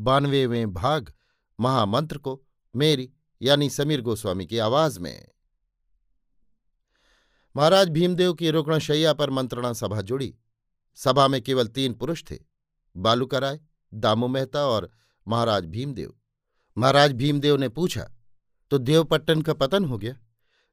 बानवेवें भाग महामंत्र को मेरी यानी समीर गोस्वामी की आवाज़ में। महाराज भीमदेव की रुग्णशैया पर मंत्रणा सभा जुड़ी। सभा में केवल तीन पुरुष थे बालूकराय दामू मेहता और महाराज भीमदेव। महाराज भीमदेव ने पूछा तो देवपट्टन का पतन हो गया?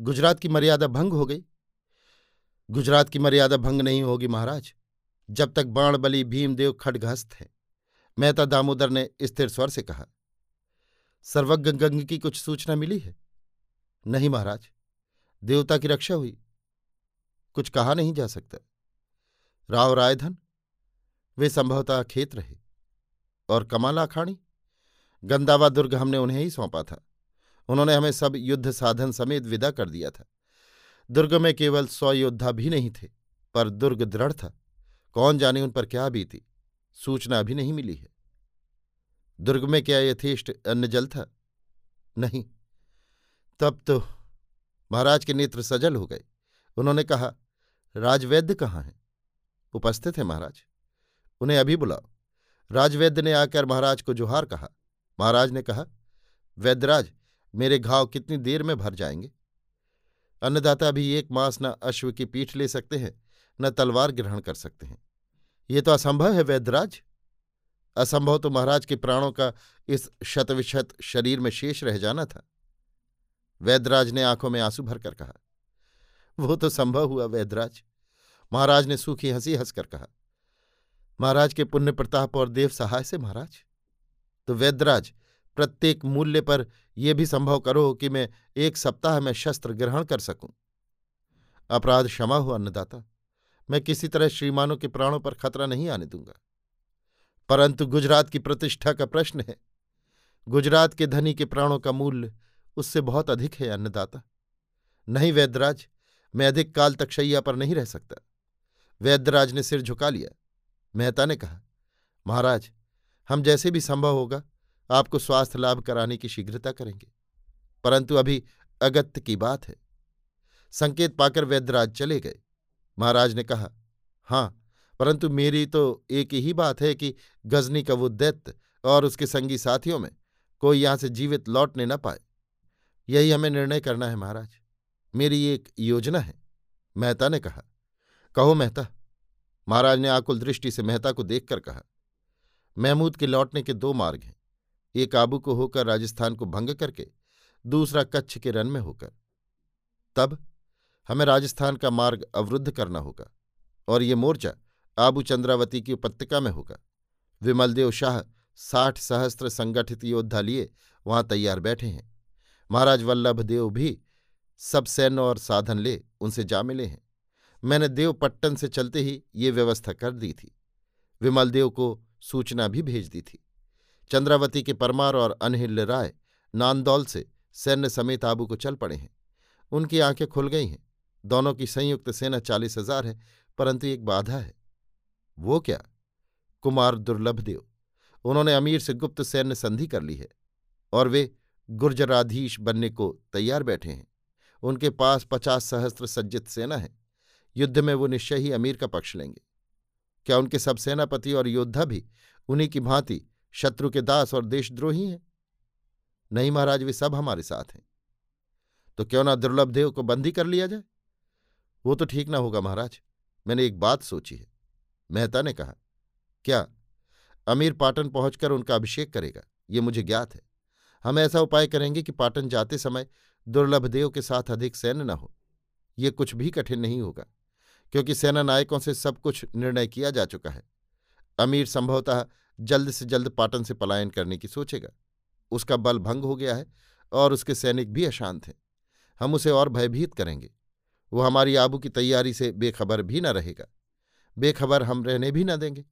गुजरात की मर्यादा भंग हो गई? गुजरात की मर्यादा भंग नहीं होगी महाराज। जब तक बाणबली भीमदेव खडघस्त है। मेहता दामोदर ने स्थिर स्वर से कहा सर्वज्ञ गंग की कुछ सूचना मिली है? नहीं महाराज, देवता की रक्षा हुई। कुछ कहा नहीं जा सकता। राव रायधन, वे संभवतः खेत रहे। और कमाल आखाणी गंदावा दुर्ग हमने उन्हें ही सौंपा था। उन्होंने हमें सब युद्ध साधन समेत विदा कर दिया था। दुर्ग में केवल सौ योद्धा भी नहीं थे, पर दुर्ग दृढ़ था। कौन जाने उन पर क्या बीती? सूचना अभी नहीं मिली है। दुर्ग में क्या यथेष्ट अन्न जल था? नहीं। तब तो महाराज के नेत्र सजल हो गए। उन्होंने कहा, राजवैद्य कहाँ हैं? उपस्थित है महाराज। उन्हें अभी बुलाओ। राजवैद्य ने आकर महाराज को जोहार कहा। महाराज ने कहा, वैद्यराज, मेरे घाव कितनी देर में भर जाएँगे? अन्नदाता भी एक मास न अश्व की पीठ ले सकते हैं, न तलवार ग्रहण कर सकते हैं। ये तो असंभव है वैद्यराज। असंभव तो महाराज के प्राणों का इस शतविशत शरीर में शेष रह जाना था। वैद्यराज ने आँखों में आँसू भरकर कहा, वो तो संभव हुआ वैद्यराज। महाराज ने सूखी हँसी हंसकर कहा, महाराज के पुण्य प्रताप और देव सहाय से महाराज। तो वैद्यराज, प्रत्येक मूल्य पर यह भी संभव करो कि मैं एक सप्ताह में शस्त्र ग्रहण कर सकूँ। अपराध क्षमा हो अन्नदाता। मैं किसी तरह श्रीमानों के प्राणों पर खतरा नहीं आने दूँगा। परंतु गुजरात की प्रतिष्ठा का प्रश्न है। गुजरात के धनी के प्राणों का मूल्य उससे बहुत अधिक है, अन्नदाता। नहीं, वैद्यराज, मैं अधिक काल तक शैया पर नहीं रह सकता। वैद्यराज ने सिर झुका लिया। मेहता ने कहा, महाराज, हम जैसे भी संभव होगा, आपको स्वास्थ्य लाभ कराने की शीघ्रता करेंगे। परंतु अभी अगत्य की बात है। संकेत पाकर वैद्यराज चले गए। महाराज ने कहा हाँ परंतु मेरी तो एक ही बात है कि गजनी का वो दैत्य और उसके संगी साथियों में कोई यहाँ से जीवित लौटने न पाए। यही हमें निर्णय करना है महाराज। मेरी एक योजना है। मेहता ने कहा, कहो मेहता। महाराज ने आकुल दृष्टि से मेहता को देखकर कहा, महमूद के लौटने के दो मार्ग हैं। एक आबू को होकर राजस्थान को भंग करके, दूसरा कच्छ के रन में होकर। तब हमें राजस्थान का मार्ग अवरुद्ध करना होगा और ये मोर्चा आबू चंद्रावती की उपत्यका में होगा। विमलदेव शाह साठ सहस्त्र संगठित योद्धा लिए वहाँ तैयार बैठे हैं। महाराज वल्लभ देव भी सब सैन्य और साधन ले उनसे जा मिले हैं। मैंने देवपट्टन से चलते ही ये व्यवस्था कर दी थी। विमलदेव को सूचना भी भेज दी थी। चंद्रावती के परमार और अनहिल्य राय नांदौल से सैन्य समेत आबू को चल पड़े हैं। उनकी आँखें खुल गई हैं। दोनों की संयुक्त सेना चालीस हज़ार है, परंतु एक बाधा है। वो क्या? कुमार दुर्लभदेव उन्होंने अमीर से गुप्त सैन्य संधि कर ली है, और वे गुर्जराधीश बनने को तैयार बैठे हैं। उनके पास पचास सहस्त्र सज्जित सेना है। युद्ध में वो निश्चय ही अमीर का पक्ष लेंगे। क्या उनके सब सेनापति और योद्धा भी उन्हीं की भांति शत्रु के दास और देशद्रोही हैं? नहीं महाराज, वे सब हमारे साथ हैं। तो क्यों ना दुर्लभदेव को बंदी कर लिया जाए? वो तो ठीक ना होगा महाराज। मैंने एक बात सोची है। मेहता ने कहा, क्या अमीर पाटन पहुंचकर उनका अभिषेक करेगा? ये मुझे ज्ञात है। हम ऐसा उपाय करेंगे कि पाटन जाते समय दुर्लभ देव के साथ अधिक सैन्य न हो। ये कुछ भी कठिन नहीं होगा, क्योंकि सेना नायकों से सब कुछ निर्णय किया जा चुका है। अमीर संभवतः जल्द से जल्द पाटन से पलायन करने की सोचेगा। उसका बल भंग हो गया है और उसके सैनिक भी अशांत हैं। हम उसे और भयभीत करेंगे। वो हमारी आबू की तैयारी से बेखबर भी न रहेगा। बेखबर हम रहने भी न देंगे।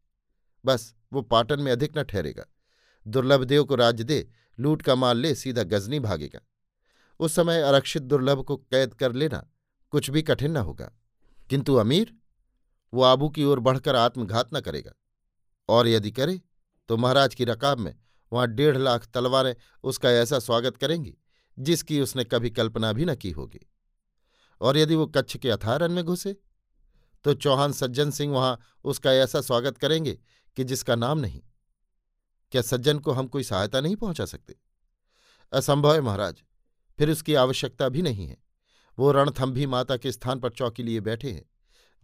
बस, वो पाटन में अधिक न ठहरेगा। दुर्लभ देव को राज्य दे, लूट का माल ले, सीधा गजनी भागेगा। उस समय आरक्षित दुर्लभ को कैद कर लेना कुछ भी कठिन न होगा। किंतु अमीर? वो आबू की ओर बढ़कर आत्मघात न करेगा। और यदि करे तो महाराज की रकाब में वहाँ डेढ़ लाख तलवारें उसका ऐसा स्वागत करेंगी, जिसकी उसने कभी कल्पना भी न की होगी। और यदि वो कच्छ के अथारन में घुसे तो चौहान सज्जन सिंह वहाँ उसका ऐसा स्वागत करेंगे कि जिसका नाम नहीं। क्या सज्जन को हम कोई सहायता नहीं पहुँचा सकते? असंभव है महाराज, फिर उसकी आवश्यकता भी नहीं है। वो रणथंभी माता के स्थान पर चौकी लिए बैठे हैं,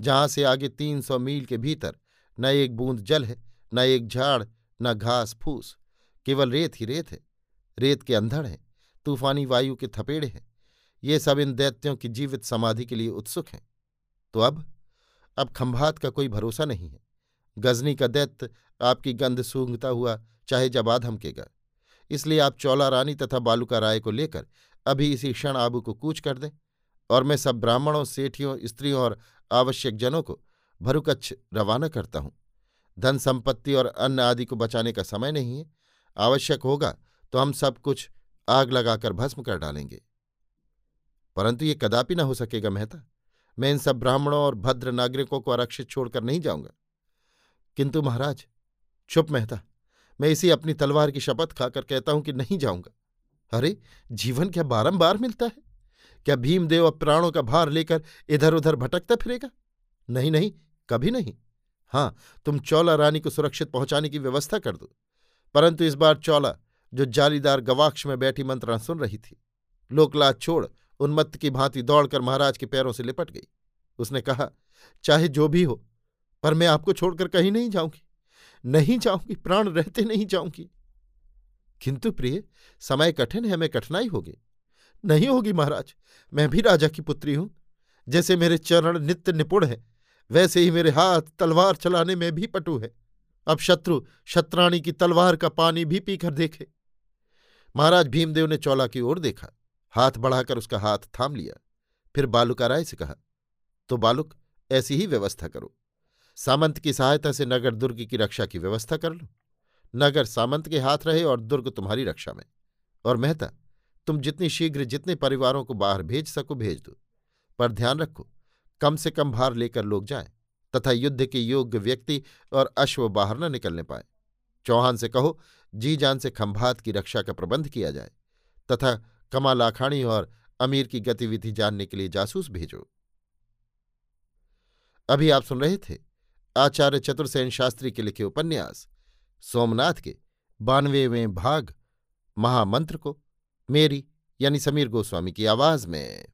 जहाँ से आगे तीन सौ मील के भीतर न एक बूंद जल है, न एक झाड़, न घास फूस, केवल रेत ही रेत है। रेत के अंधड़ हैं, तूफानी वायु के थपेड़े हैं। ये सब इन दैत्यों की जीवित समाधि के लिए उत्सुक हैं। तो अब अब खंभात का कोई भरोसा नहीं है। गजनी का दैत्य आपकी गंध सूंघता हुआ चाहे जबाद हमकेगा। इसलिए आप चौला रानी तथा बालुका राय को लेकर अभी इसी क्षण आबू को कूच कर दें और मैं सब ब्राह्मणों, सेठियों, स्त्रियों और आवश्यक जनों को भरुकच्छ रवाना करता हूँ। धन संपत्ति और अन्न आदि को बचाने का समय नहीं है। आवश्यक होगा तो हम सब कुछ आग लगाकर भस्म कर डालेंगे। परंतु ये कदापि न हो सकेगा, मेहता। मैं इन सब ब्राह्मणों और भद्र नागरिकों को आरक्षित छोड़कर नहीं जाऊँगा। किंतु महाराज, चुप मेहता। मैं इसी अपनी तलवार की शपथ खाकर कहता हूँ कि नहीं जाऊँगा। अरे, जीवन क्या बारंबार मिलता है? क्या भीमदेव अब प्राणों का भार लेकर इधर उधर भटकता फिरेगा? नहीं नहीं, कभी नहीं। हाँ तुम चौला रानी को सुरक्षित पहुँचाने की व्यवस्था कर दो। परंतु इस बार चौला, जो जालीदार गवाक्ष में बैठी मंत्रणा सुन रही थी, लोकलाज छोड़ उन्मत्त की भांति दौड़कर महाराज के पैरों से लिपट गई। उसने कहा, चाहे जो भी हो, पर मैं आपको छोड़कर कहीं नहीं जाऊँगी। नहीं जाऊँगी, प्राण रहते नहीं जाऊँगी। किंतु प्रिय, समय कठिन है मैं कठिनाई होगी। नहीं होगी महाराज, मैं भी राजा की पुत्री हूँ। जैसे मेरे चरण नित्य निपुण है, वैसे ही मेरे हाथ तलवार चलाने में भी पटु है। अब शत्रु शत्राणी की तलवार का पानी भी पीकर देखे महाराज भीमदेव ने चौला की ओर देखा। हाथ बढ़ाकर उसका हाथ थाम लिया। फिर बालुका राय से कहा तो बालुक, ऐसी ही व्यवस्था करो। सामंत की सहायता से नगर दुर्ग की रक्षा की व्यवस्था कर लो। नगर सामंत के हाथ रहे और दुर्ग तुम्हारी रक्षा में। और मेहता, तुम जितनी शीघ्र जितने परिवारों को बाहर भेज सको भेज दो। पर ध्यान रखो, कम से कम भार लेकर लोग जाएँ, तथा युद्ध के योग्य व्यक्ति और अश्व बाहर न निकलने पाए। चौहान से कहो, जी जान से खंभात की रक्षा का प्रबंध किया जाए, तथा कमालाखाणी और अमीर की गतिविधि जानने के लिए जासूस भेजो। अभी आप सुन रहे थे आचार्य चतुर्सेन शास्त्री के लिखे उपन्यास, सोमनाथ के बानवेवें भाग, महामंत्र को, मेरी यानी समीर गोस्वामी की आवाज़ में।